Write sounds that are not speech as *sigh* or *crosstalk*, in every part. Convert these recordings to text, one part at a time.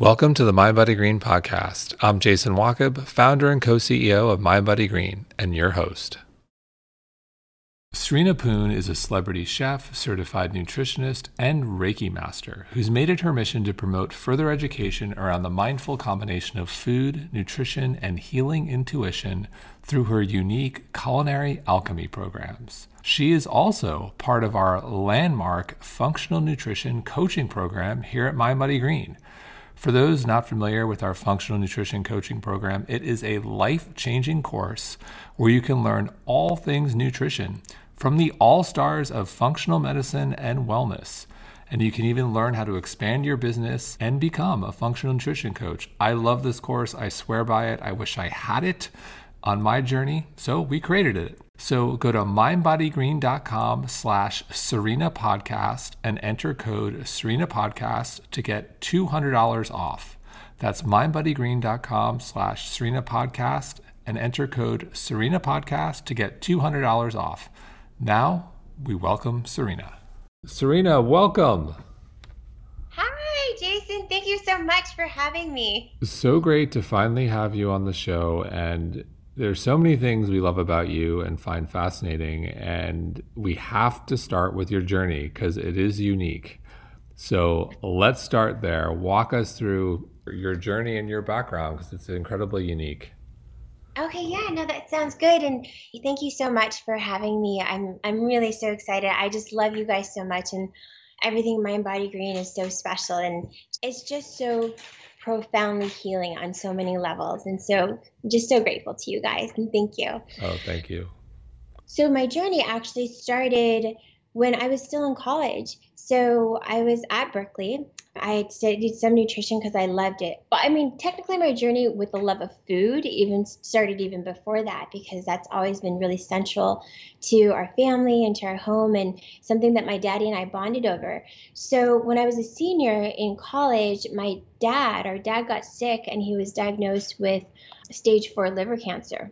Welcome to the mindbodygreen podcast. I'm Jason Wachob, founder and co CEO of mindbodygreen, and your host. Serena Poon is a celebrity chef, certified nutritionist, and Reiki master who's made it her mission to promote further education around the mindful combination of food, nutrition, and healing intuition through her unique culinary alchemy programs. She is also part of our landmark functional nutrition coaching program here at My Green. For those not familiar with our functional nutrition coaching program, it is a life changing course where you can learn all things nutrition from the all stars of functional medicine and wellness. And you can even learn how to expand your business and become a functional nutrition coach. I love this course. I swear by it. I wish I had it on my journey. So we created it. So go to mindbodygreen.com slash Serena podcast and enter code Serena podcast to get $200 off. That's mindbodygreen.com slash Serena podcast and enter code Serena podcast to get $200 off. Now we welcome Serena. Serena, welcome. Hi, Jason. Thank you so much for having me. So great to finally have you on the show and there's so many things we love about you and find fascinating and we have to start with your journey because it is unique. So let's start there. Walk us through your journey and your background because it's incredibly unique. Okay yeah no that sounds good and thank you so much for having me. I'm i'm really so excited. I just love you guys so much and everything mind body green is so special and it's just so profoundly healing on so many levels. And so I'm just so grateful to you guys and thank you. Oh, thank you. So my journey actually started when I was still in college. So I was at Berkeley I studied some nutrition because I loved it. But I mean, technically, my journey with the love of food even started even before that because that's always been really central to our family and to our home and something that my daddy and I bonded over. So when I was a senior in college, my dad, our dad got sick and he was diagnosed with stage four liver cancer.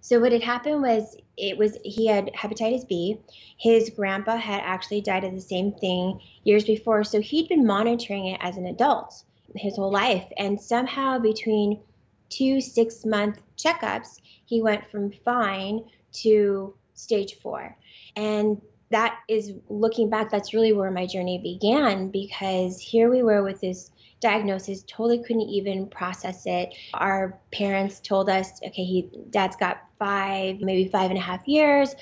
So what had happened was it was he had hepatitis B. His grandpa had actually died of the same thing years before, so he'd been monitoring it as an adult his whole life. And somehow between two six month checkups, he went from fine to stage four. And that is looking back, that's really where my journey began because here we were with this diagnosis, totally couldn't even process it. Our parents told us, okay, he dad's got five, maybe five and a half years.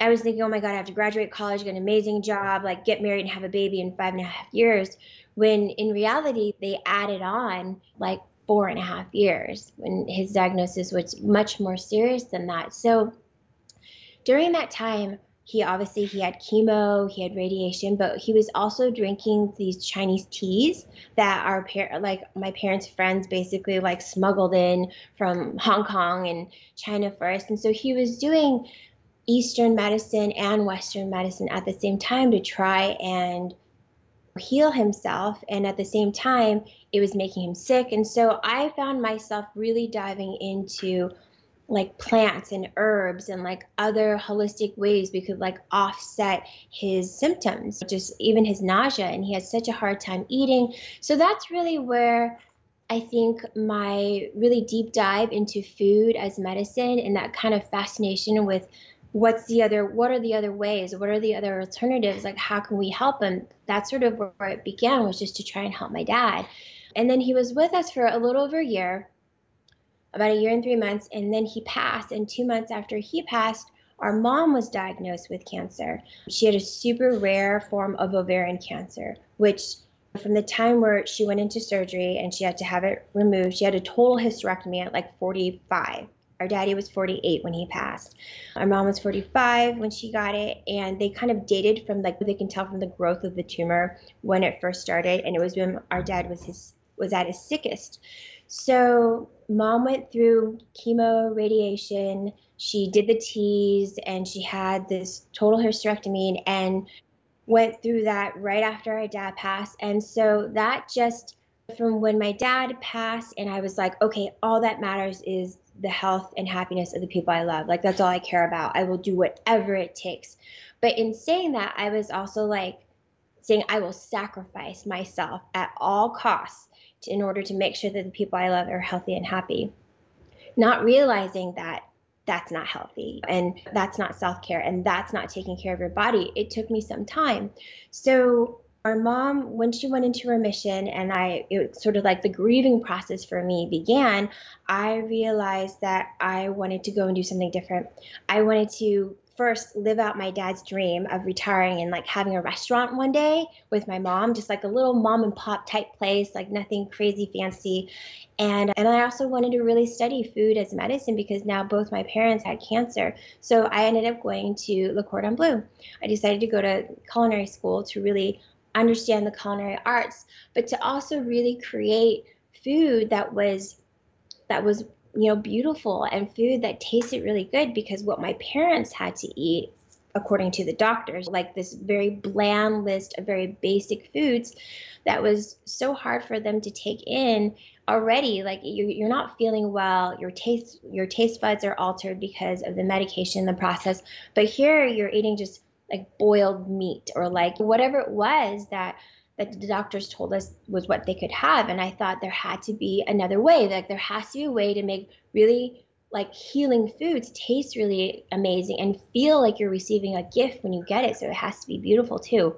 I was thinking, oh my God, I have to graduate college, get an amazing job, like get married and have a baby in five and a half years. When in reality, they added on like four and a half years when his diagnosis was much more serious than that. So during that time, he obviously he had chemo he had radiation but he was also drinking these chinese teas that our par- like my parents friends basically like smuggled in from hong kong and china first. And so he was doing eastern medicine and western medicine at the same time to try and heal himself. And at the same time it was making him sick. And so i found myself really diving into like plants and herbs and like other holistic ways we could like offset his symptoms just even his nausea and he has such a hard time eating. So that's really where i think my really deep dive into food as medicine and that kind of fascination with what's the other what are the other ways? What are the other alternatives? Like how can we help him? That's sort of where it began was just to try and help my dad. And then he was with us for a little over a year about a year and three months, and then he passed. And two months after he passed, our mom was diagnosed with cancer. She had a super rare form of ovarian cancer, which from the time where she went into surgery and she had to have it removed, she had a total hysterectomy at like 45. Our daddy was 48 when he passed. Our mom was 45 when she got it, and they kind of dated from like they can tell from the growth of the tumor when it first started, and it was when our dad was his was at his sickest. So mom went through chemo, radiation. She did the teas and she had this total hysterectomy and went through that right after our dad passed. And so that just from when my dad passed and I was like, okay, all that matters is the health and happiness of the people I love. Like that's all I care about. I will do whatever it takes. But in saying that, I was also like saying I will sacrifice myself at all costs to, in order to make sure that the people I love are healthy and happy. Not realizing that that's not healthy and that's not self care and that's not taking care of your body. It took me some time. So, our mom, when she went into remission and I, it sort of like the grieving process for me began, I realized that I wanted to go and do something different. I wanted to first live out my dad's dream of retiring and like having a restaurant one day with my mom, just like a little mom and pop type place, like nothing crazy fancy. And and I also wanted to really study food as medicine because now both my parents had cancer. So I ended up going to Le Cordon Bleu. I decided to go to culinary school to really understand the culinary arts, but to also really create food that was that was you know, beautiful and food that tasted really good because what my parents had to eat according to the doctors, like this very bland list of very basic foods that was so hard for them to take in already like you're, not feeling well your taste your taste buds are altered because of the medication the process but here you're eating just like boiled meat or like whatever it was that that the doctors told us was what they could have. And i thought there had to be another way like there has to be a way to make really like healing foods taste really amazing and feel like you're receiving a gift when you get it. So it has to be beautiful too.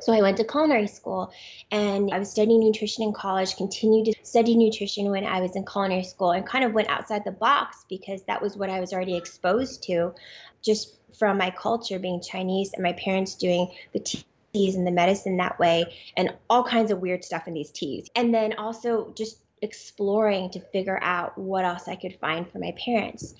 So I went to culinary school and I was studying nutrition in college, continued to study nutrition when I was in culinary school, and kind of went outside the box because that was what I was already exposed to just from my culture being Chinese and my parents doing the teas and the medicine that way and all kinds of weird stuff in these teas. And then also just exploring to figure out what else I could find for my parents.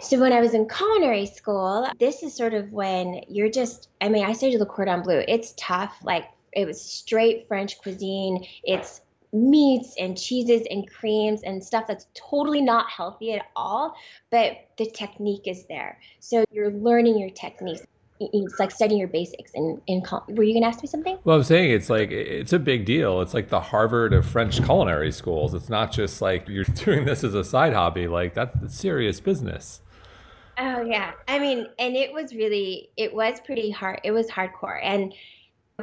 So when I was in culinary school, this is sort of when you're just I mean, I studied the Cordon Bleu. It's tough. Like it was straight French cuisine. It's meats and cheeses and creams and stuff that's totally not healthy at all, but the technique is there. So you're learning your techniques it's like studying your basics in in were you gonna ask me something? Well i'm saying it's like it's a big deal. It's like the harvard of french culinary schools. It's not just like you're *laughs* doing this as a side hobby. Like that's serious business. Oh yeah. I mean and it was really it was pretty hard it was hardcore. And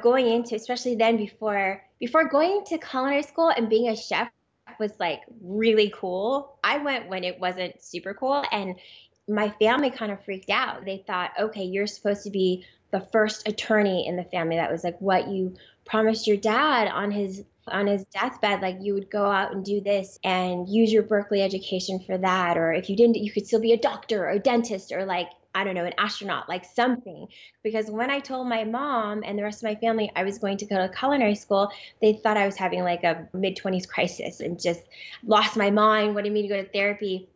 going into especially then before before going to culinary school and being a chef was like really cool. I went when it wasn't super cool. And my family kind of freaked out. They thought, okay, you're supposed to be the first attorney in the family. That was like what you promised your dad on his on his deathbed like you would go out and do this and use your Berkeley education for that or if you didn't you could still be a doctor or a dentist or like I don't know an astronaut like something because when I told my mom and the rest of my family I was going to go to culinary school they thought I was having like a mid 20s crisis and just lost my mind wanted me to go to therapy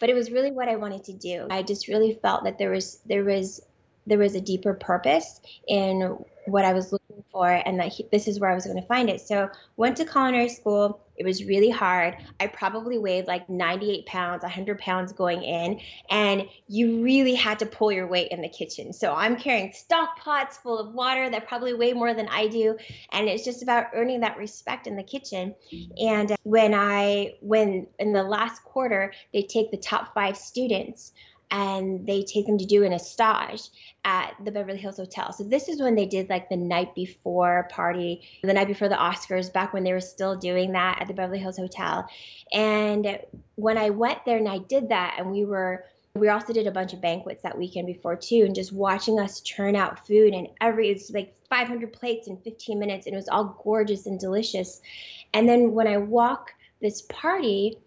but it was really what I wanted to do. I just really felt that there was there was there was a deeper purpose in what I was looking for, and that he, this is where I was going to find it. So went to culinary school. It was really hard. I probably weighed like 98 pounds, 100 pounds going in, and you really had to pull your weight in the kitchen. So I'm carrying stock pots full of water that probably weigh more than I do, and it's just about earning that respect in the kitchen. And when I when in the last quarter they take the top five students and they take them to do an stage at the Beverly Hills Hotel. So this is when they did like the night before party, the night before the Oscars, back when they were still doing that at the Beverly Hills Hotel. And when I went there and I did that, and we were we also did a bunch of banquets that weekend before too, and just watching us churn out food and every it's like 500 plates in 15 minutes, and it was all gorgeous and delicious. And then when I walk this party,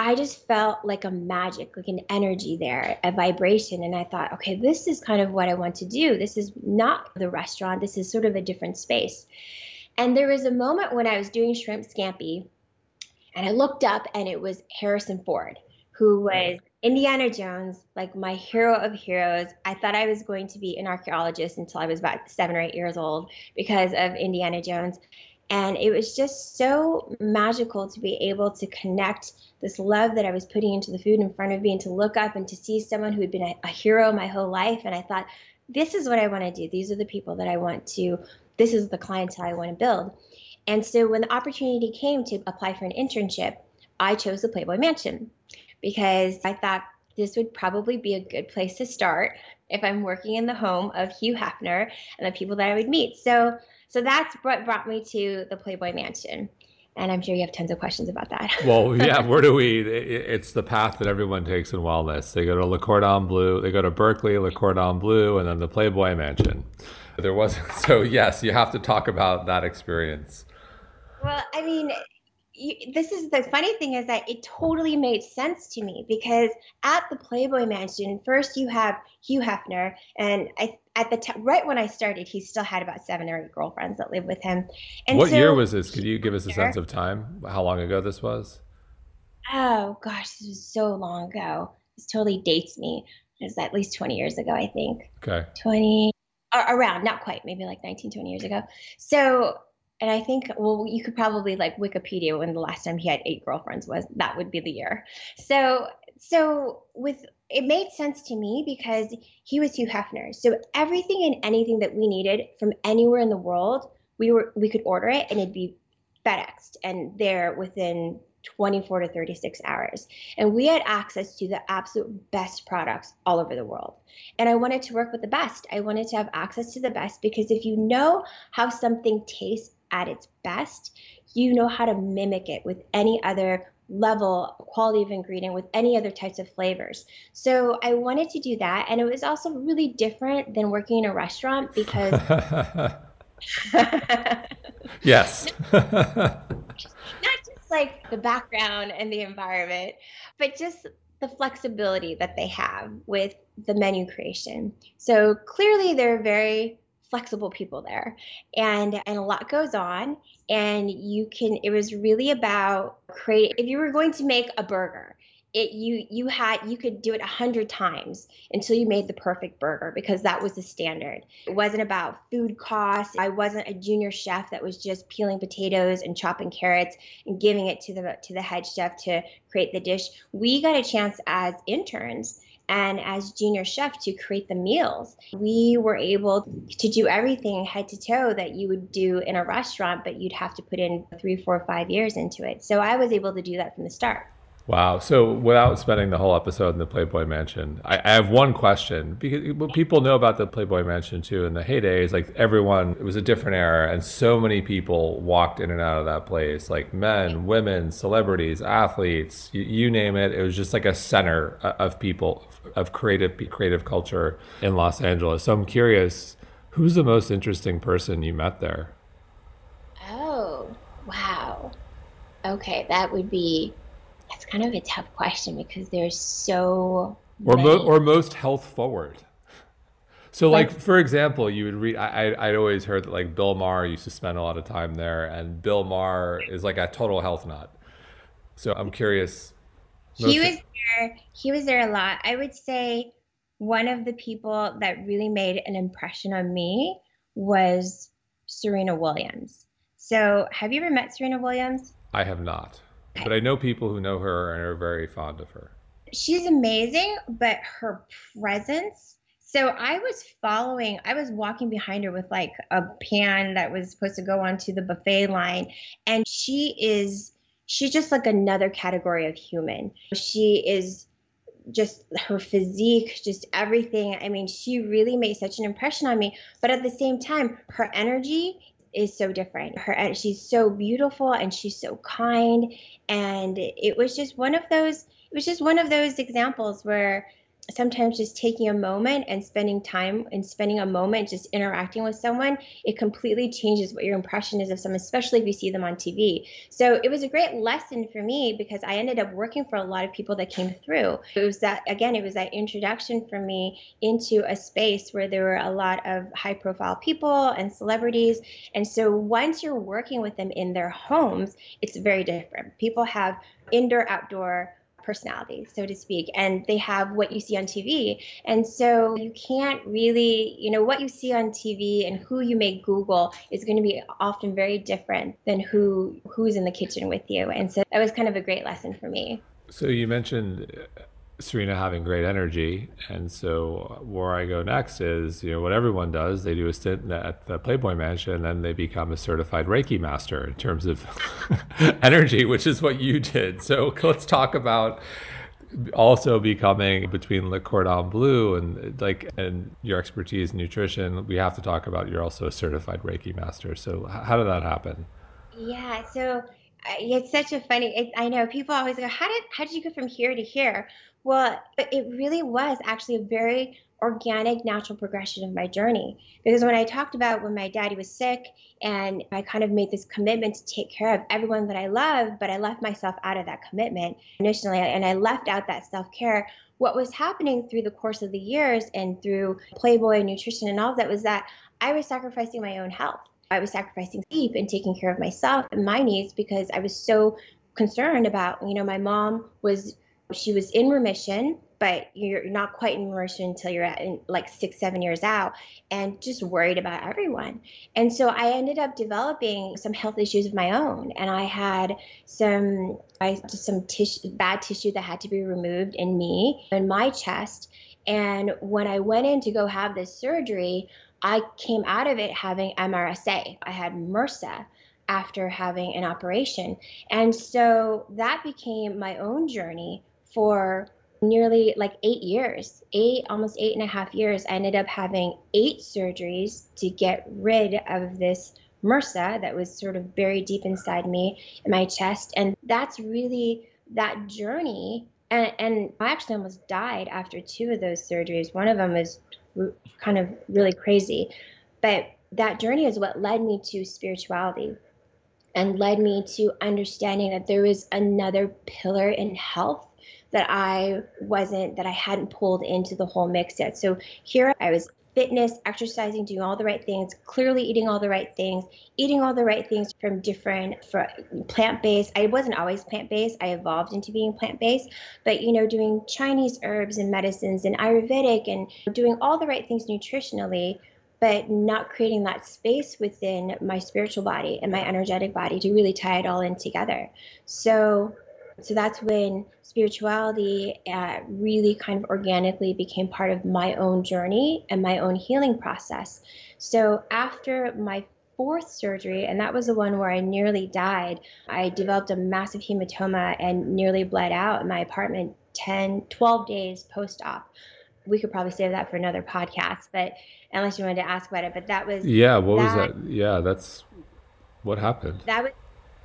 I just felt like a magic, like an energy there, a vibration. And I thought, okay, this is kind of what I want to do. This is not the restaurant, this is sort of a different space. And there was a moment when I was doing shrimp scampi, and I looked up, and it was Harrison Ford, who was Indiana Jones, like my hero of heroes. I thought I was going to be an archaeologist until I was about seven or eight years old because of Indiana Jones. And it was just so magical to be able to connect this love that I was putting into the food in front of me and to look up and to see someone who had been a, a hero my whole life. And I thought, this is what I want to do. These are the people that I want to, this is the clientele I want to build. And so when the opportunity came to apply for an internship, I chose the Playboy Mansion because I thought this would probably be a good place to start if I'm working in the home of Hugh Hefner and the people that I would meet. So so that's what brought me to the Playboy Mansion. And I'm sure you have tons of questions about that. *laughs* well, yeah, where do we? It's the path that everyone takes in wellness. They go to Le Cordon Bleu, they go to Berkeley, Le Cordon Bleu, and then the Playboy Mansion. There wasn't, *laughs* so yes, you have to talk about that experience. Well, I mean, you, this is the funny thing is that it totally made sense to me because at the Playboy Mansion, first you have Hugh Hefner, and I at the t- right when I started, he still had about seven or eight girlfriends that lived with him. And what so, year was this? Could you give us a sense of time? How long ago this was? Oh gosh, this was so long ago. This totally dates me. It was at least 20 years ago, I think. Okay. 20 around, not quite, maybe like 19, 20 years ago. So and I think, well, you could probably like Wikipedia when the last time he had eight girlfriends was. That would be the year. So, so with it made sense to me because he was Hugh Hefner. So everything and anything that we needed from anywhere in the world, we were we could order it and it'd be FedExed and there within 24 to 36 hours. And we had access to the absolute best products all over the world. And I wanted to work with the best. I wanted to have access to the best because if you know how something tastes at its best, you know how to mimic it with any other level quality of ingredient with any other types of flavors. So I wanted to do that and it was also really different than working in a restaurant because *laughs* *laughs* Yes. not just like the background and the environment, but just the flexibility that they have with the menu creation. So clearly they're very flexible people there and and a lot goes on and you can it was really about create if you were going to make a burger it you you had you could do it a hundred times until you made the perfect burger because that was the standard. It wasn't about food costs. I wasn't a junior chef that was just peeling potatoes and chopping carrots and giving it to the to the head chef to create the dish. We got a chance as interns and as junior chef to create the meals. We were able to do everything head to toe that you would do in a restaurant, but you'd have to put in three, four, five years into it. So I was able to do that from the start. Wow. So without spending the whole episode in the Playboy Mansion, I, I, have one question because people know about the Playboy Mansion too in the heyday is like everyone, it was a different era and so many people walked in and out of that place, like men, women, celebrities, athletes, you, you name it. It was just like a center uh, of people, of creative, creative culture in Los Angeles. So I'm curious, who's the most interesting person you met there? Oh, wow. Okay. That would be that's kind of a tough question because there's so or mo- or most health forward. So, like, like for example, you would read. I I'd always heard that like Bill Maher used to spend a lot of time there, and Bill Maher is like a total health nut. So I'm curious. He was there. He was there a lot. I would say one of the people that really made an impression on me was Serena Williams. So, have you ever met Serena Williams? I have not. But I know people who know her and are very fond of her. She's amazing, but her presence. So I was following, I was walking behind her with like a pan that was supposed to go onto the buffet line. And she is, she's just like another category of human. She is just her physique, just everything. I mean, she really made such an impression on me. But at the same time, her energy is so different. Her and she's so beautiful and she's so kind and it was just one of those it was just one of those examples where sometimes just taking a moment and spending time and spending a moment just interacting with someone, it completely changes what your impression is of someone, especially if you see them on TV. So it was a great lesson for me because I ended up working for a lot of people that came through. It was that, again, it was that introduction for me into a space where there were a lot of high profile people and celebrities. And so once you're working with them in their homes, it's very different. People have indoor, outdoor, personality, so to speak, and they have what you see on TV. And so you can't really, you know, what you see on TV and who you may Google is going to be often very different than who who's in the kitchen with you. And so that was kind of a great lesson for me. So you mentioned Serena having great energy. And so where I go next is, you know, what everyone does, they do a stint at the Playboy Mansion and then they become a certified Reiki master in terms of *laughs* energy, which is what you did. So *laughs* let's talk about also becoming between Le Cordon Bleu and like and your expertise in nutrition. We have to talk about you're also a certified Reiki master. So how did that happen? Yeah, so uh, it's such a funny. It, I know people always go, "How did how did you go from here to here?" Well, it really was actually a very organic, natural progression of my journey. Because when I talked about when my daddy was sick and I kind of made this commitment to take care of everyone that I love, but I left myself out of that commitment initially and I left out that self care. What was happening through the course of the years and through Playboy nutrition and all of that was that I was sacrificing my own health. I was sacrificing sleep and taking care of myself and my needs because I was so concerned about, you know, my mom was she was in remission but you're not quite in remission until you're at in like six, seven years out, and just worried about everyone. And so I ended up developing some health issues of my own, and I had some I some tissue, bad tissue that had to be removed in me in my chest. And when I went in to go have this surgery, I came out of it having MRSA. I had MRSA after having an operation. And so that became my own journey for nearly like eight years, eight, almost eight and a half years. I ended up having eight surgeries to get rid of this MRSA that was sort of buried deep inside me in my chest. And that's really that journey. And, and I actually almost died after two of those surgeries. One of them was kind of really crazy. But that journey is what led me to spirituality and led me to understanding that there was another pillar in health that I wasn't, that I hadn't pulled into the whole mix yet. So here I was fitness, exercising, doing all the right things, clearly eating all the right things, eating all the right things from different plant-based. I wasn't always plant-based. I evolved into being plant-based, but you know, doing Chinese herbs and medicines and Ayurvedic and doing all the right things nutritionally, but not creating that space within my spiritual body and my energetic body to really tie it all in together. So so that's when spirituality uh, really kind of organically became part of my own journey and my own healing process. So after my fourth surgery, and that was the one where I nearly died, I developed a massive hematoma and nearly bled out in my apartment 10, 12 days post op. We could probably save that for another podcast, but unless you wanted to ask about it, but that was. Yeah, what that, was that? Yeah, that's what happened. That was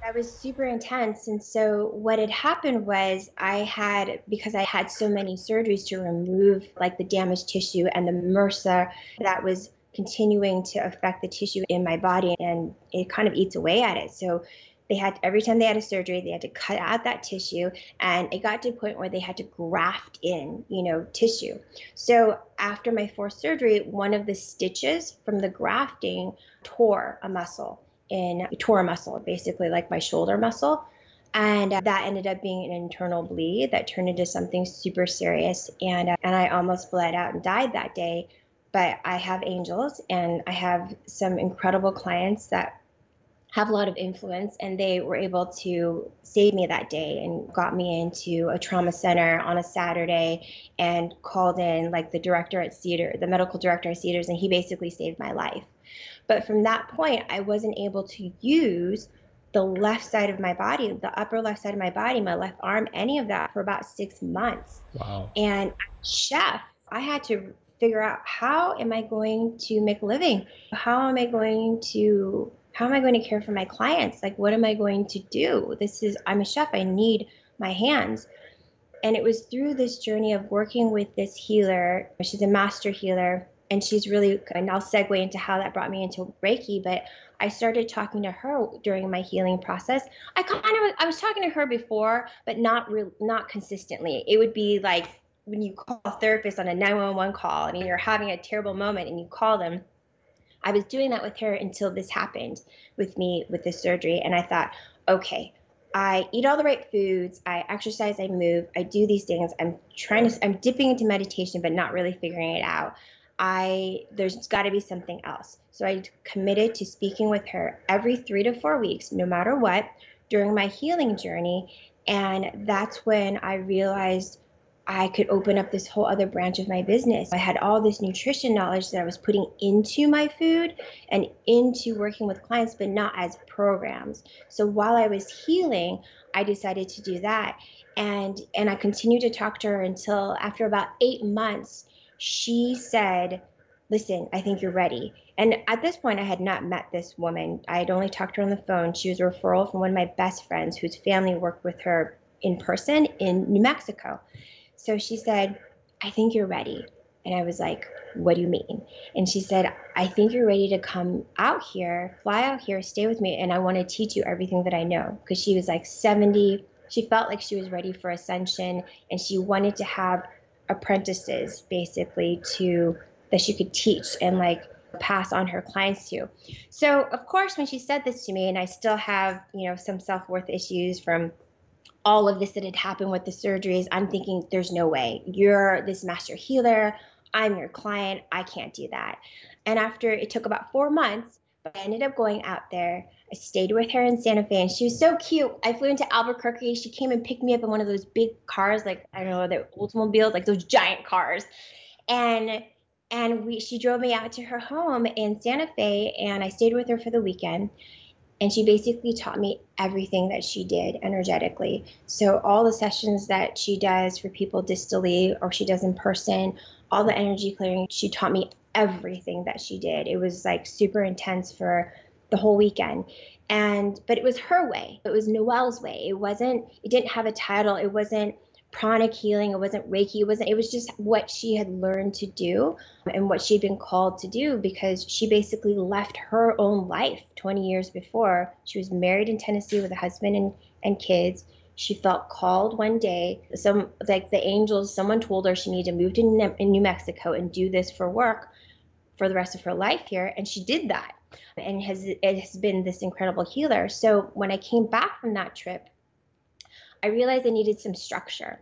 that was super intense. And so what had happened was I had because I had so many surgeries to remove like the damaged tissue and the MRSA that was continuing to affect the tissue in my body and it kind of eats away at it. So they had every time they had a surgery they had to cut out that tissue and it got to a point where they had to graft in you know tissue so after my fourth surgery one of the stitches from the grafting tore a muscle in a muscle, basically like my shoulder muscle. And uh, that ended up being an internal bleed that turned into something super serious. And, uh, and I almost bled out and died that day. But I have angels and I have some incredible clients that have a lot of influence and they were able to save me that day and got me into a trauma center on a Saturday and called in like the director at Cedar, the medical director at Cedars, and he basically saved my life. But from that point, I wasn't able to use the left side of my body, the upper left side of my body, my left arm, any of that for about six months. Wow. And chef, I had to figure out how am I going to make a living? How am I going to how am I going to care for my clients? Like what am I going to do? This is I'm a chef. I need my hands. And it was through this journey of working with this healer. She's a master healer and she's really and i'll segue into how that brought me into reiki but i started talking to her during my healing process i kind of i was talking to her before but not real not consistently it would be like when you call a therapist on a 911 call and you're having a terrible moment and you call them i was doing that with her until this happened with me with this surgery and i thought okay I eat all the right foods, I exercise, I move, I do these things. I'm trying to I'm dipping into meditation but not really figuring it out. I there's got to be something else. So I committed to speaking with her every 3 to 4 weeks no matter what during my healing journey and that's when I realized I could open up this whole other branch of my business. I had all this nutrition knowledge that I was putting into my food and into working with clients, but not as programs. So while I was healing, I decided to do that. And and I continued to talk to her until after about eight months, she said, listen, I think you're ready. And at this point, I had not met this woman. I had only talked to her on the phone. She was a referral from one of my best friends whose family worked with her in person in New Mexico. So she said, I think you're ready. And I was like, What do you mean? And she said, I think you're ready to come out here, fly out here, stay with me, and I want to teach you everything that I know. Because she was like 70. She felt like she was ready for ascension and she wanted to have apprentices basically to that she could teach and like pass on her clients to. So, of course, when she said this to me, and I still have, you know, some self worth issues from all of this that had happened with the surgeries, I'm thinking, there's no way. You're this master healer. I'm your client. I can't do that. And after it took about four months, but I ended up going out there. Stayed with her in Santa Fe and she was so cute. I flew into Albuquerque. She came and picked me up in one of those big cars, like, I don't know, the Oldsmobiles, like those giant cars. And and we she drove me out to her home in Santa Fe and I stayed with her for the weekend and she basically taught me everything that she did energetically. So all the sessions that she does for people distally or she does in person, all the energy clearing, she taught me everything that she did. It was like super intense for the whole weekend. And but it was her way. It was Noelle's way. It wasn't it didn't have a title. It wasn't pranic healing. It wasn't Reiki. It wasn't, it was just what she had learned to do and what she'd been called to do because she basically left her own life 20 years before. She was married in Tennessee with a husband and, and kids. She felt called one day. Some like the angels, someone told her she needed to move to New Mexico and do this for work for the rest of her life here, and she did that, and has it has been this incredible healer. So when I came back from that trip, I realized I needed some structure.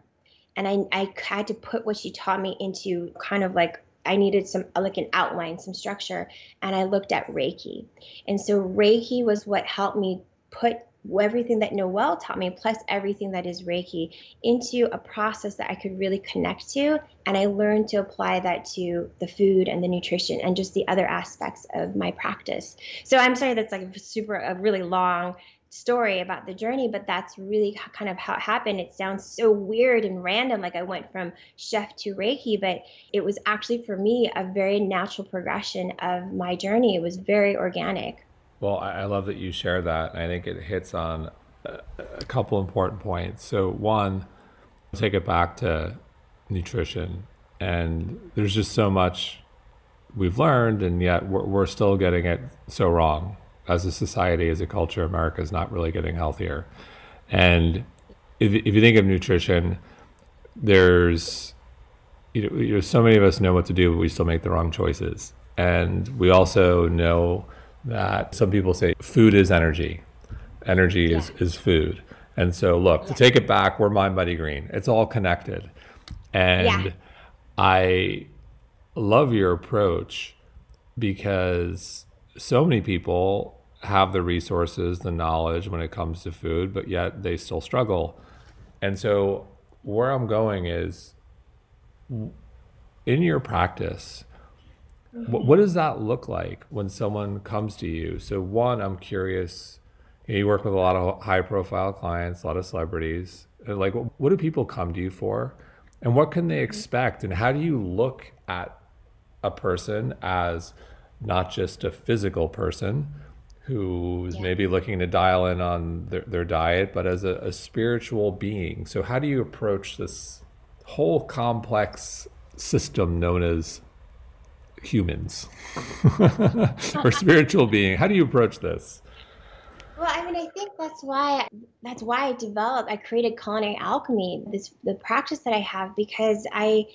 And I, I had to put what she taught me into kind of like I needed some like an outline, some structure, and I looked at Reiki. And so Reiki was what helped me put everything that Noel taught me, plus everything that is Reiki, into a process that I could really connect to. And I learned to apply that to the food and the nutrition and just the other aspects of my practice. So I'm sorry that's like a super, a really long story about the journey, but that's really kind of how it happened. It sounds so weird and random, like I went from chef to Reiki, but it was actually for me a very natural progression of my journey. It was very organic. Well, I love that you share that. I think it hits on a couple important points. So, one, take it back to nutrition. And there's just so much we've learned, and yet we're, we're still getting it so wrong as a society, as a culture, America is not really getting healthier. And if, if you think of nutrition, there's you know, you know, so many of us know what to do, but we still make the wrong choices. And we also know that some people say food is energy, energy yeah. is, is food. And so, look, yeah. to take it back, we're mind, body, green. It's all connected. And yeah. I love your approach because so many people have the resources, the knowledge when it comes to food, but yet they still struggle. And so, where I'm going is in your practice, what, what, does that look like when someone comes to you? So, one, I'm curious. You, know, you work with a lot of high profile clients, a lot of celebrities. Uh, like, what, what do people come to you for? And what can they mm-hmm. expect? And how do you look at a person as not just a physical person who's yeah. maybe looking to dial in on their, their diet, but as a, a spiritual being. So, how do you approach this whole complex system known as humans *laughs* or spiritual being? How do you approach this? Well, I mean, I think that's why that's why I developed. I created culinary alchemy, this the practice that I have because I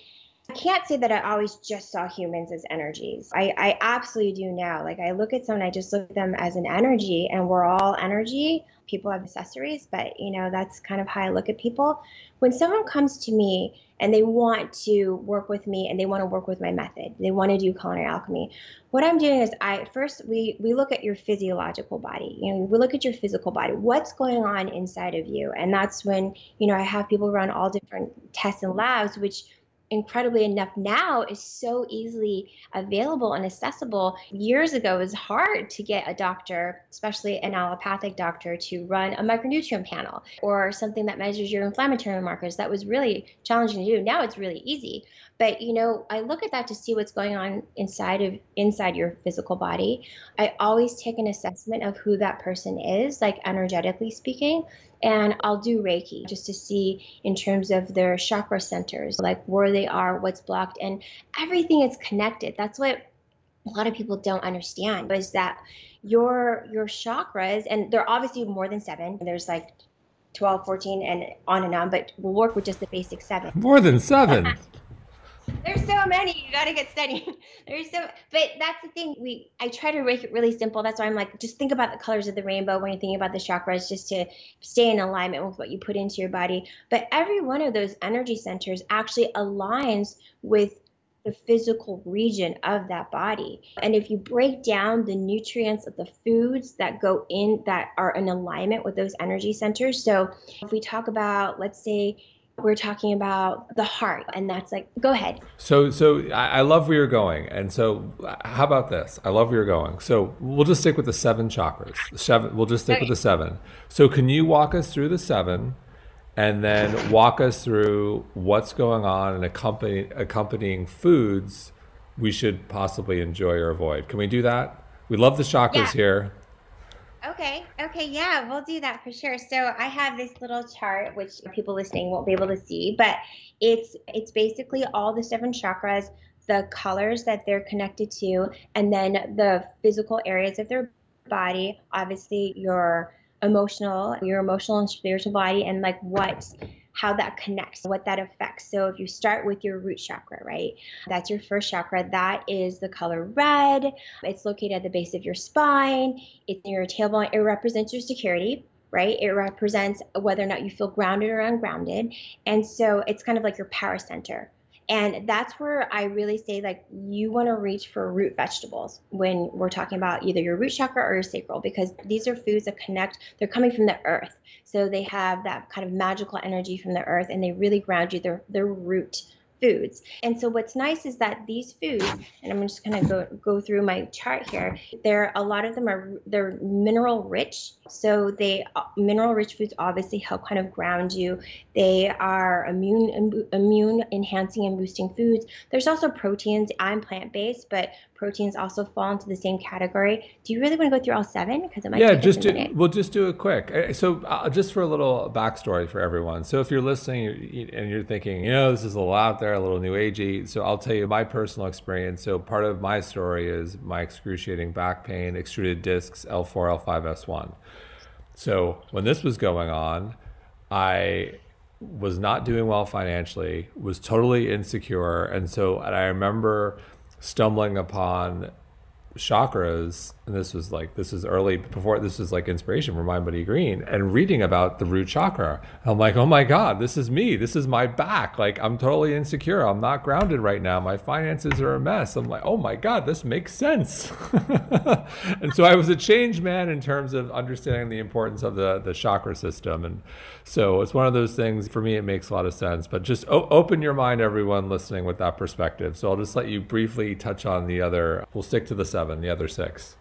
I can't say that I always just saw humans as energies. I, I absolutely do now. Like I look at someone, I just look at them as an energy, and we're all energy. People have accessories, but you know that's kind of how I look at people. When someone comes to me and they want to work with me and they want to work with my method, they want to do culinary alchemy. What I'm doing is I first we we look at your physiological body. You know, we look at your physical body. What's going on inside of you, and that's when you know I have people run all different tests and labs, which incredibly enough now is so easily available and accessible. Years ago, it was hard to get a doctor, especially an allopathic doctor, to run a micronutrient panel or something that measures your inflammatory markers. That was really challenging to do. Now it's really easy. But you know, I look at that to see what's going on inside of inside your physical body. I always take an assessment of who that person is, like energetically speaking, and I'll do Reiki just to see in terms of their chakra centers, like where they are, what's blocked, and everything is connected. That's what a lot of people don't understand is that your your chakras and they're obviously more than seven there's like 12 14 and on and on but we'll work with just the basic seven more than seven *laughs* There's so many. You got to get studying. *laughs* There's so, but that's the thing. We I try to make it really simple. That's why I'm like, just think about the colors of the rainbow when you're thinking about the chakras, just to stay in alignment with what you put into your body. But every one of those energy centers actually aligns with the physical region of that body. And if you break down the nutrients of the foods that go in that are in alignment with those energy centers. So if we talk about, let's say, we're talking about the heart and that's like go ahead. So so i love where you're going and so how about this? I love where you're going. So we'll just stick with the seven chakras. The seven we'll just stick okay. with the seven. So can you walk us through the seven and then walk us through what's going on and accompany, accompanying foods we should possibly enjoy or avoid? Can we do that? We love the chakras yeah. here Okay. Okay. Yeah, we'll do that for sure. So I have this little chart, which people listening won't be able to see, but it's it's basically all the seven chakras, the colors that they're connected to, and then the physical areas of their body. Obviously, your emotional, your emotional and spiritual body, and like what how that connects, what that affects. So if you start with your root chakra, right? That's your first chakra. That is the color red. It's located at the base of your spine. It's in your tailbone. It represents your security right? It represents whether or not you feel grounded or ungrounded. And so it's kind of like your power center. And that's where I really say, like, you want to reach for root vegetables when we're talking about either your root chakra or your sacral, because these are foods that connect, they're coming from the earth. So they have that kind of magical energy from the earth and they really ground you. They're, they're root foods. And so what's nice is that these foods, and I'm just gonna go go through my chart here. There, a lot of them are they're mineral rich. So they mineral rich foods obviously help kind of ground you. They are immune immune enhancing and boosting foods. There's also proteins. I'm plant based, but proteins also fall into the same category. Do you really want to go through all seven? Because it might yeah, just do, we'll just do it quick. Uh, so uh, just for a little backstory for everyone. So if you're listening and you're thinking, you know, this is a lot out there, a little new agey. So I'll tell you my personal experience. So part of my story is my excruciating back pain, extruded discs, L4, L5, S1. So when this was going on, I was not doing well financially, was totally insecure. And so and I remember stumbling upon chakras and this was like this is early before this is like inspiration for Mind Body Green and reading about the root chakra i'm like oh my god this is me. This is my back. Like i'm totally insecure. I'm not grounded right now. My finances are a mess. I'm like oh my god this makes sense. *laughs* And so i was a changed man in terms of understanding the importance of the the chakra system. And so it's one of those things for me it makes a lot of sense. But just o- open your mind everyone listening with that perspective. So i'll just let you briefly touch on the other. We'll stick to the seven the other six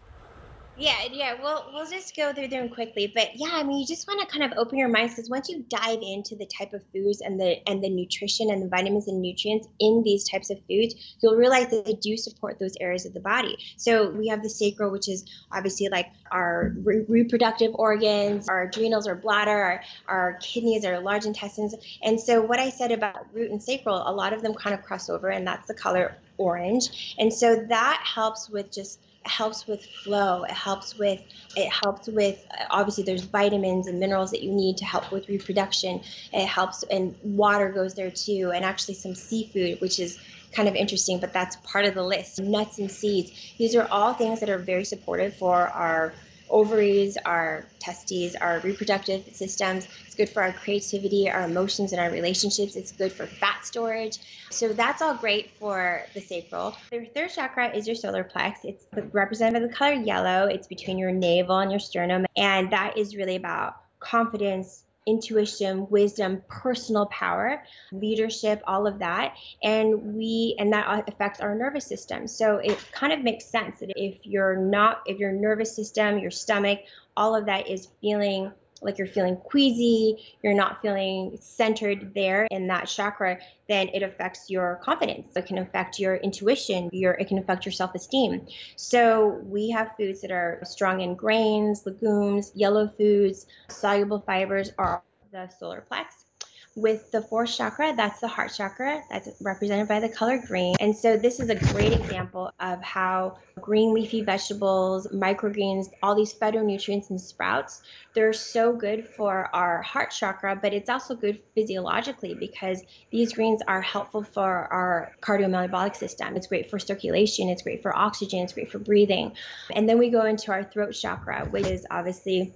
yeah, yeah. We'll we'll just go through them quickly, but yeah, I mean, you just want to kind of open your minds because once you dive into the type of foods and the and the nutrition and the vitamins and nutrients in these types of foods, you'll realize that they do support those areas of the body. So we have the sacral, which is obviously like our re- reproductive organs, our adrenals, our bladder, our, our kidneys, our large intestines. And so what I said about root and sacral, a lot of them kind of cross over, and that's the color orange. And so that helps with just helps with flow it helps with it helps with obviously there's vitamins and minerals that you need to help with reproduction. It helps and water goes there too and actually some seafood which is kind of interesting but that's part of the list. Nuts and seeds these are all things that are very supportive for our ovaries, our testes, our reproductive systems. It's good for our creativity, our emotions, and our relationships. It's good for fat storage. So that's all great for the sacral. The third chakra is your solar plex. It's represented by the color yellow. It's between your navel and your sternum. And that is really about confidence, intuition, wisdom, personal power, leadership, all of that. And we and that uh, affects our nervous system. So it kind of makes sense that if you're not if your nervous system, your stomach, all of that is feeling like you're feeling queasy, you're not feeling centered there in that chakra, then it affects your confidence. It can affect your intuition, your it can affect your self-esteem. So we have foods that are strong in grains, legumes, yellow foods, soluble fibers are the solar plex with the fourth chakra, that's the heart chakra, that's represented by the color green. And so this is a great example of how green leafy vegetables, microgreens, all these phytonutrients and sprouts, they're so good for our heart chakra, but it's also good physiologically because these greens are helpful for our cardiometabolic system. It's great for circulation, it's great for oxygen, it's great for breathing. And then we go into our throat chakra, which is obviously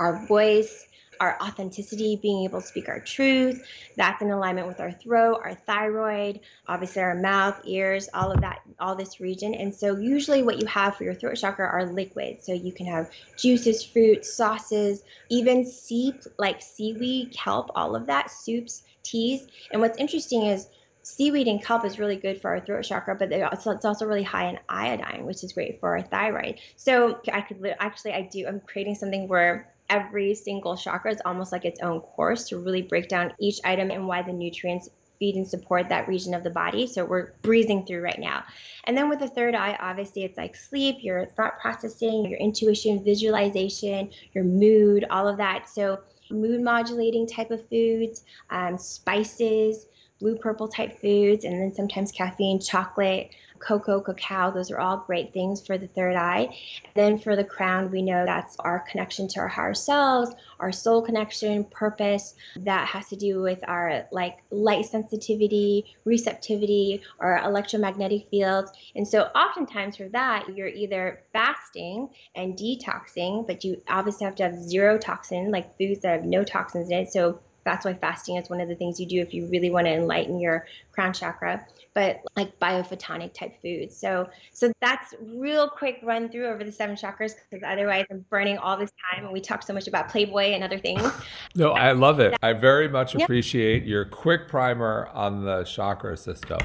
our voice, our authenticity, being able to speak our truth. That's in alignment with our throat, our thyroid, obviously our mouth, ears, all of that, all this region. And so, usually, what you have for your throat chakra are liquids. So, you can have juices, fruits, sauces, even sea, like seaweed, kelp, all of that, soups, teas. And what's interesting is, seaweed and kelp is really good for our throat chakra, but it's also really high in iodine, which is great for our thyroid. So I could actually, I do, I'm creating something where every single chakra is almost like its own course to really break down each item and why the nutrients feed and support that region of the body. So we're breezing through right now. And then with the third eye, obviously it's like sleep, your thought processing, your intuition, visualization, your mood, all of that. So mood modulating type of foods, um, spices, blue purple type foods, and then sometimes caffeine, chocolate, cocoa, cacao, those are all great things for the third eye. Then for the crown, we know that's our connection to our higher selves, our soul connection, purpose. That has to do with our like light sensitivity, receptivity, or electromagnetic fields. And so oftentimes for that, you're either fasting and detoxing, but you obviously have to have zero toxin, like foods that have no toxins in it. So that's why fasting is one of the things you do if you really want to enlighten your crown chakra but like biophotonic type foods. So so that's real quick run through over the seven chakras because otherwise I'm burning all this time and we talk so much about Playboy and other things. no, I love it. I very much appreciate your quick primer on the chakra system.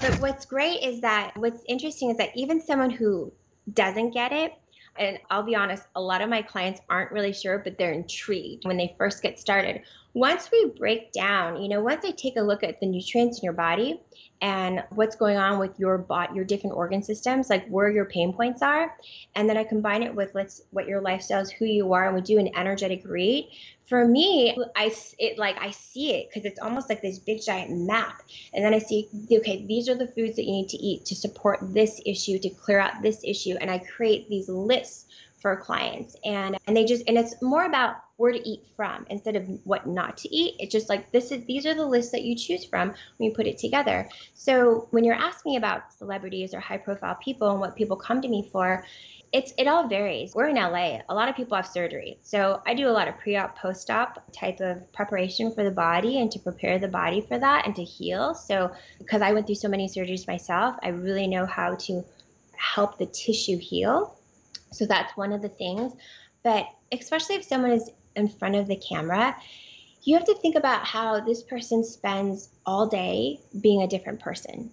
But what's great is that what's interesting is that even someone who doesn't get it and I'll be honest, a lot of my clients aren't really sure, but they're intrigued when they first get started. Once we break down, you know, once I take a look at the nutrients in your body and what's going on with your body, your different organ systems, like where your pain points are, and then I combine it with let's what your lifestyle is, who you are, and we do an energetic read. For me, I it like I see it because it's almost like this big giant map, and then I see okay, these are the foods that you need to eat to support this issue, to clear out this issue, and I create these lists for clients and and they just and it's more about where to eat from instead of what not to eat it's just like this is these are the lists that you choose from when you put it together so when you're asking about celebrities or high profile people and what people come to me for it's it all varies. We're in LA. A lot of people have surgery. So I do a lot of pre-op, post-op type of preparation for the body and to prepare the body for that and to heal. So because I went through so many surgeries myself, I really know how to help the tissue heal. So that's one of the things. But especially if someone is in front of the camera, you have to think about how this person spends all day being a different person.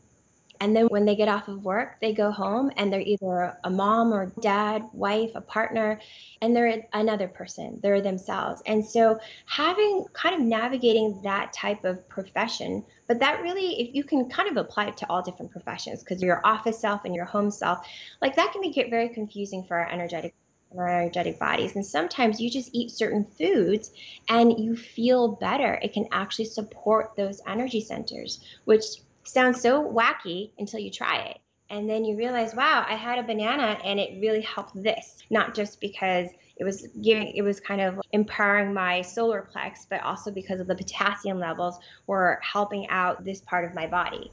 And then when they get off of work, they go home and they're either a mom or dad, wife, a partner, and they're another person. They're themselves. And so having kind of navigating that type of profession, but that really, if you can kind of apply it to all different professions, because your office self and your home self, like that can it very confusing for our energetic our energetic bodies. And sometimes you just eat certain foods and you feel better. It can actually support those energy centers, which sounds so wacky until you try it. And then you realize, wow, I had a banana and it really helped this, not just because it was giving it was kind of empowering my solar plex but also because of the potassium levels were helping out this part of my body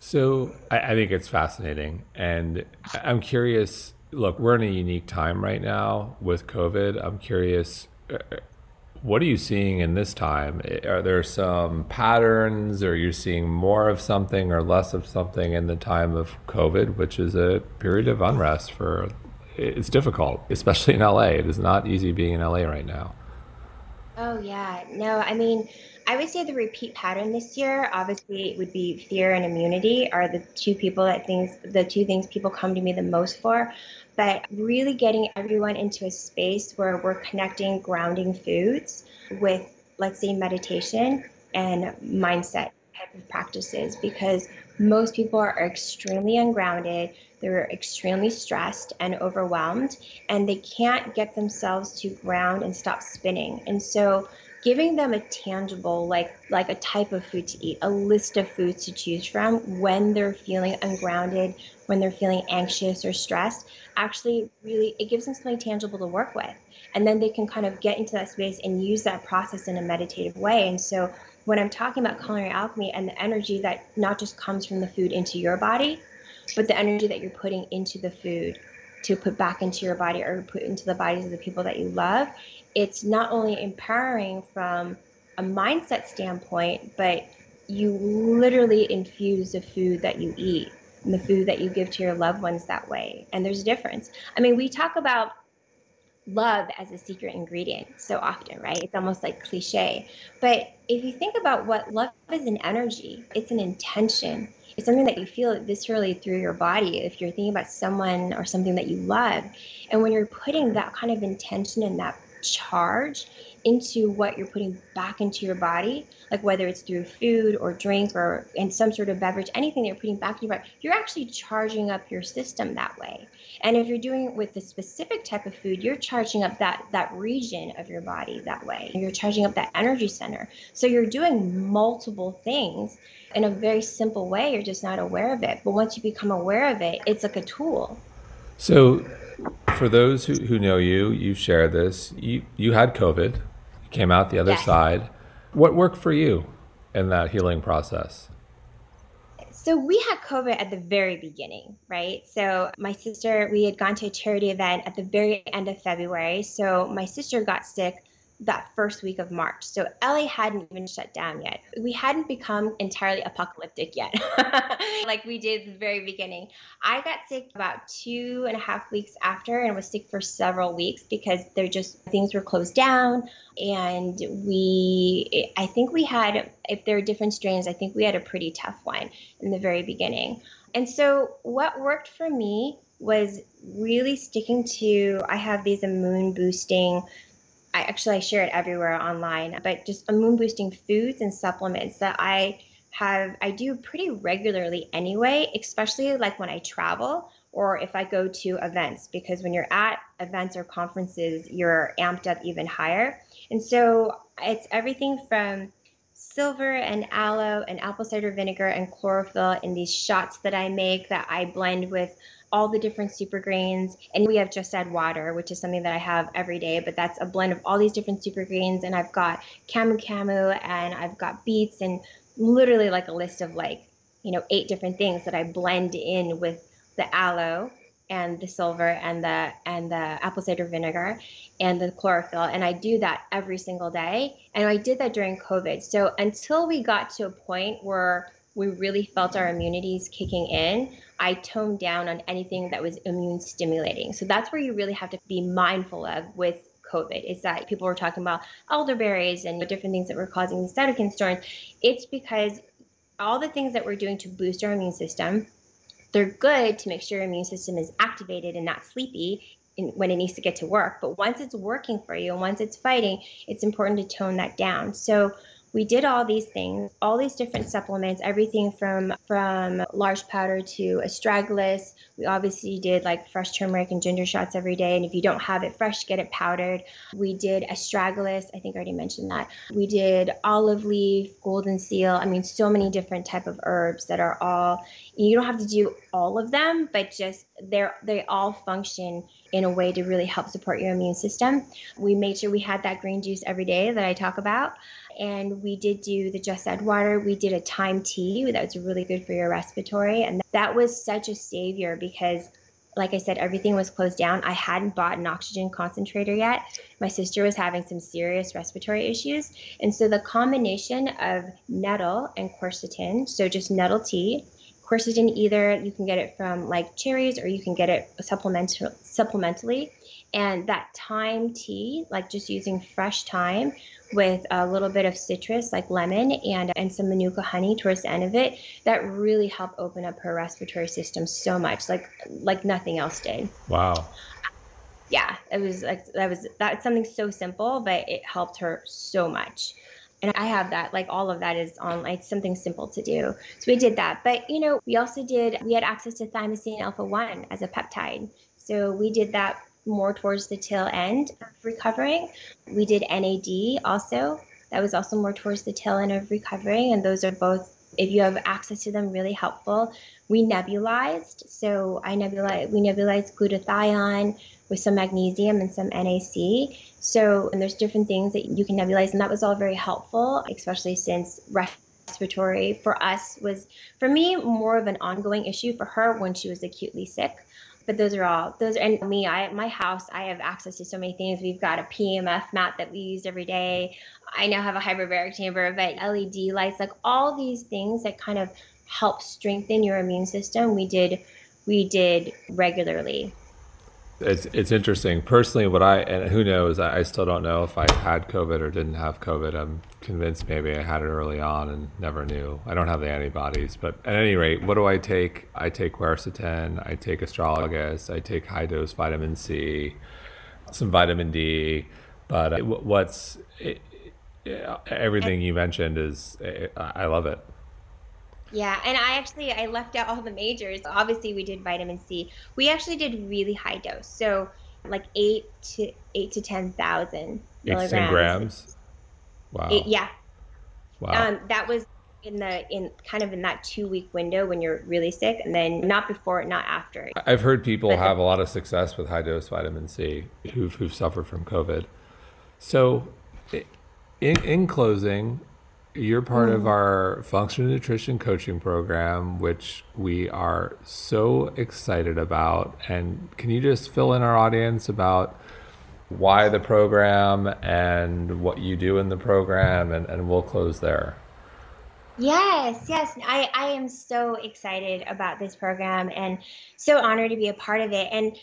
so I, I, think it's fascinating and i'm curious look we're in a unique time right now with covid i'm curious uh, what are you seeing in this time? Are there some patterns, or you're seeing more of something or less of something in the time of COVID, which is a period of unrest for? It's difficult, especially in LA. It is not easy being in LA right now. Oh, yeah. No, I mean, I would say the repeat pattern this year, obviously, would be fear and immunity are the two people that things, the two things people come to me the most for. But really getting everyone into a space where we're connecting grounding foods with, let's say, meditation and mindset type of practices because most people are extremely ungrounded they're extremely stressed and overwhelmed, and they can't get themselves to ground and stop spinning. And so, giving them a tangible, like like a type of food to eat, a list of foods to choose from when they're feeling ungrounded, when they're feeling anxious or stressed, actually really it gives them something tangible to work with. And then they can kind of get into that space and use that process in a meditative way. And so when I'm talking about culinary alchemy and the energy that not just comes from the food into your body, but the energy that you're putting into the food to put back into your body or put into the bodies of the people that you love, it's not only empowering from a mindset standpoint, but you literally infuse the food that you eat and the food that you give to your loved ones that way. And there's a difference. I mean, we talk about love as a secret ingredient so often, right? It's almost like cliche. But if you think about what love is an energy, it's an intention, it's something that you feel viscerally through your body if you're thinking about someone or something that you love. And when you're putting that kind of intention and that charge into what you're putting back into your body, like whether it's through food or drink or in some sort of beverage, anything that you're putting back in your body, you're actually charging up your system that way. And if you're doing it with a specific type of food, you're charging up that that region of your body that way. You're charging up that energy center. So you're doing multiple things in a very simple way. You're just not aware of it. But once you become aware of it, it's like a tool. So for those who, who know you, you share this. You you had COVID, came out the other yes. side. What worked for you in that healing process? So we had COVID at the very beginning, right? So my sister, we had gone to a charity event at the very end of February. So my sister got sick that first week of March. So LA hadn't even shut down yet. We hadn't become entirely apocalyptic yet, *laughs* like we did at the very beginning. I got sick about two and a half weeks after and was sick for several weeks because there just things were closed down. And we, I think we had, if there are different strains, I think we had a pretty tough one in the very beginning. And so what worked for me was really sticking to I have these immune boosting I actually I share it everywhere online, but just immune boosting foods and supplements that I have I do pretty regularly anyway, especially like when I travel or if I go to events because when you're at events or conferences, you're amped up even higher. And so it's everything from silver and aloe and apple cider vinegar and chlorophyll in these shots that I make that I blend with all the different super grains. And we have just add water, which is something that I have every day, but that's a blend of all these different super grains. And I've got camu camu and I've got beets and literally like a list of like, you know, eight different things that I blend in with the aloe and the silver and the and the apple cider vinegar and the chlorophyll and I do that every single day and I did that during covid so until we got to a point where we really felt our immunities kicking in I toned down on anything that was immune stimulating. So that's where you really have to be mindful of with COVID is that people were talking about elderberries and different things that were causing these cytokine storms. It's because all the things that we're doing to boost our immune system, they're good to make sure your immune system is activated and not sleepy in, when it needs to get to work. But once it's working for you and once it's fighting, it's important to tone that down. So we did all these things, all these different supplements, everything from from large powder to astragalus. We obviously did like fresh turmeric and ginger shots every day, and if you don't have it fresh, get it powdered. We did astragalus. I think I already mentioned that. We did olive leaf, golden seal. I mean, so many different type of herbs that are all. You don't have to do all of them, but just they're they all function in a way to really help support your immune system. We made sure we had that green juice every day that I talk about and we did do the Just Add Water. We did a thyme tea that was really good for your respiratory. And that was such a savior because, like I said, everything was closed down. I hadn't bought an oxygen concentrator yet. My sister was having some serious respiratory issues. And so the combination of nettle and quercetin, so just nettle tea, quercetin either you can get it from like cherries or you can get it supplemental, supplementally And that thyme tea, like just using fresh thyme with a little bit of citrus like lemon and and some manuka honey towards the end of it, that really helped open up her respiratory system so much, like like nothing else did. Wow. Yeah, it was like that was that's something so simple, but it helped her so much and I have that, like all of that is on like something simple to do. So we did that. But you know, we also did we had access to thymosin alpha 1 as a peptide. So we did that more towards the tail end of recovering. We did NAD also. That was also more towards the tail end of recovering. And those are both, if you have access to them, really helpful. We nebulized. So I nebulized, we nebulized glutathione with some magnesium and some NAC. So, and there's different things that you can nebulize, and that was all very helpful, especially since respiratory for us was, for me, more of an ongoing issue for her when she was acutely sick. But those are all those. are, And me, I my house, I have access to so many things. We've got a PEMF mat that we use every day. I now have a hyperbaric chamber, but LED lights, like all these things that kind of help strengthen your immune system. We did, we did regularly it's it's interesting. Personally, what I and who knows, I, I, still don't know if I had COVID or didn't have COVID. I'm convinced maybe I had it early on and never knew. I don't have the antibodies, but at any rate, what do I take? I take quercetin, I take astragalus, I take high dose vitamin C, some vitamin D. But what's it, everything you mentioned is I love it. Yeah, and I actually I left out all the majors. Obviously, we did vitamin C. We actually did really high dose, so like eight to eight to ten thousand milligrams. Eight to grams. Wow. Eight, yeah. Wow. Um, that was in the in kind of in that two week window when you're really sick, and then not before, not after. I've heard people but have a lot of success with high dose vitamin C who've who've suffered from COVID. So, in in closing, you're part mm. of our functional nutrition coaching program, which we are so excited about. And can you just fill in our audience about why the program and what you do in the program? And, and we'll close there. Yes, yes. I, I am so excited about this program and so honored to be a part of it. And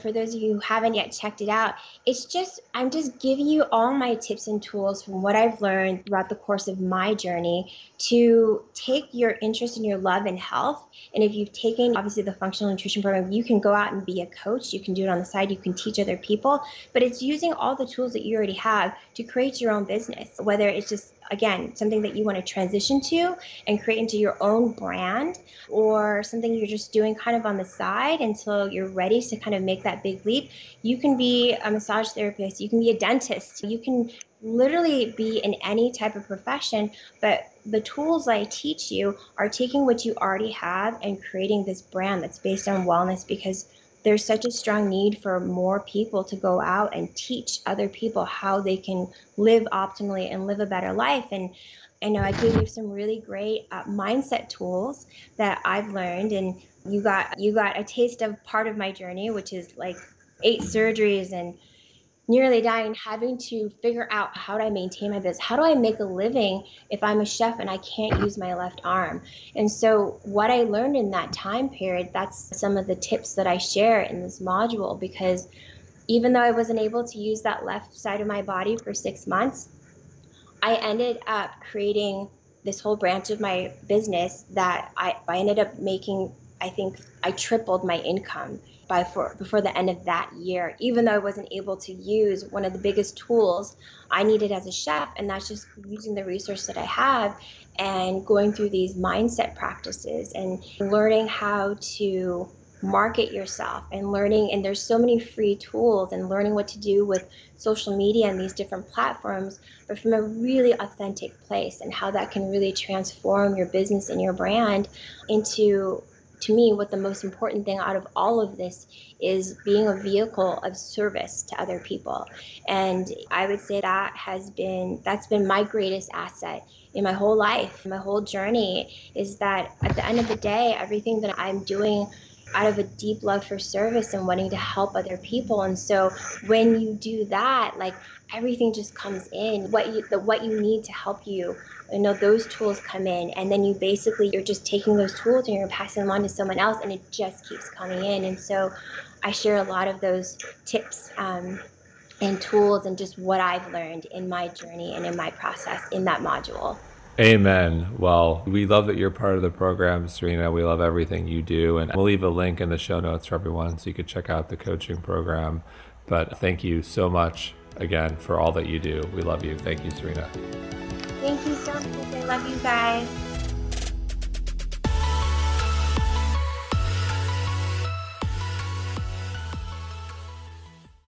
for those of you who haven't yet checked it out, it's just, I'm just giving you all my tips and tools from what I've learned throughout the course of my journey to take your interest in your love and health. And if you've taken, obviously, the functional nutrition program, you can go out and be a coach. You can do it on the side, you can teach other people, but it's using all the tools that you already have to create your own business, whether it's just again something that you want to transition to and create into your own brand or something you're just doing kind of on the side until you're ready to kind of make that big leap. You can be a massage therapist you can be a dentist you can literally be in any type of profession but the tools i teach you are taking what you already have and creating this brand that's based on wellness because there's such a strong need for more people to go out and teach other people how they can live optimally and live a better life. And I know I gave you some really great uh, mindset tools that I've learned, and you got you got a taste of part of my journey, which is like eight surgeries and nearly dying, having to figure out how do I maintain my business? How do I make a living if I'm a chef and I can't use my left arm? And so, what I learned in that time period, that's some of the tips that I share in this module because even though I wasn't able to use that left side of my body for six months, I ended up creating this whole branch of my business that I, I ended up making, I think I tripled my income by for, before the end of that year, even though I wasn't able to use one of the biggest tools I needed as a chef, and that's just using the resource that I have and going through these mindset practices and learning how to market yourself and learning and there's so many free tools and learning what to do with social media and these different platforms but from a really authentic place and how that can really transform your business and your brand into to me, what the most important thing out of all of this is being a vehicle of service to other people. And I would say that has been, that's been my greatest asset in my whole life, my whole journey is that at the end of the day, everything that I'm doing out of a deep love for service and wanting to help other people. And so when you do that, like everything just comes in, what you, the, what you need to help you you know those tools come in and then you basically you're just taking those tools and you're passing them on to someone else and it just keeps coming in and so I share a lot of those tips um, and tools and just what I've learned in my journey and in my process in that module. Amen. Well, we love that you're part of the program, Serena. We love everything you do. And we'll leave a link in the show notes for everyone so you can check out the coaching program. But thank you so much again for all that you do. We love you. Thank you, Serena. Thank you so much. I love you guys.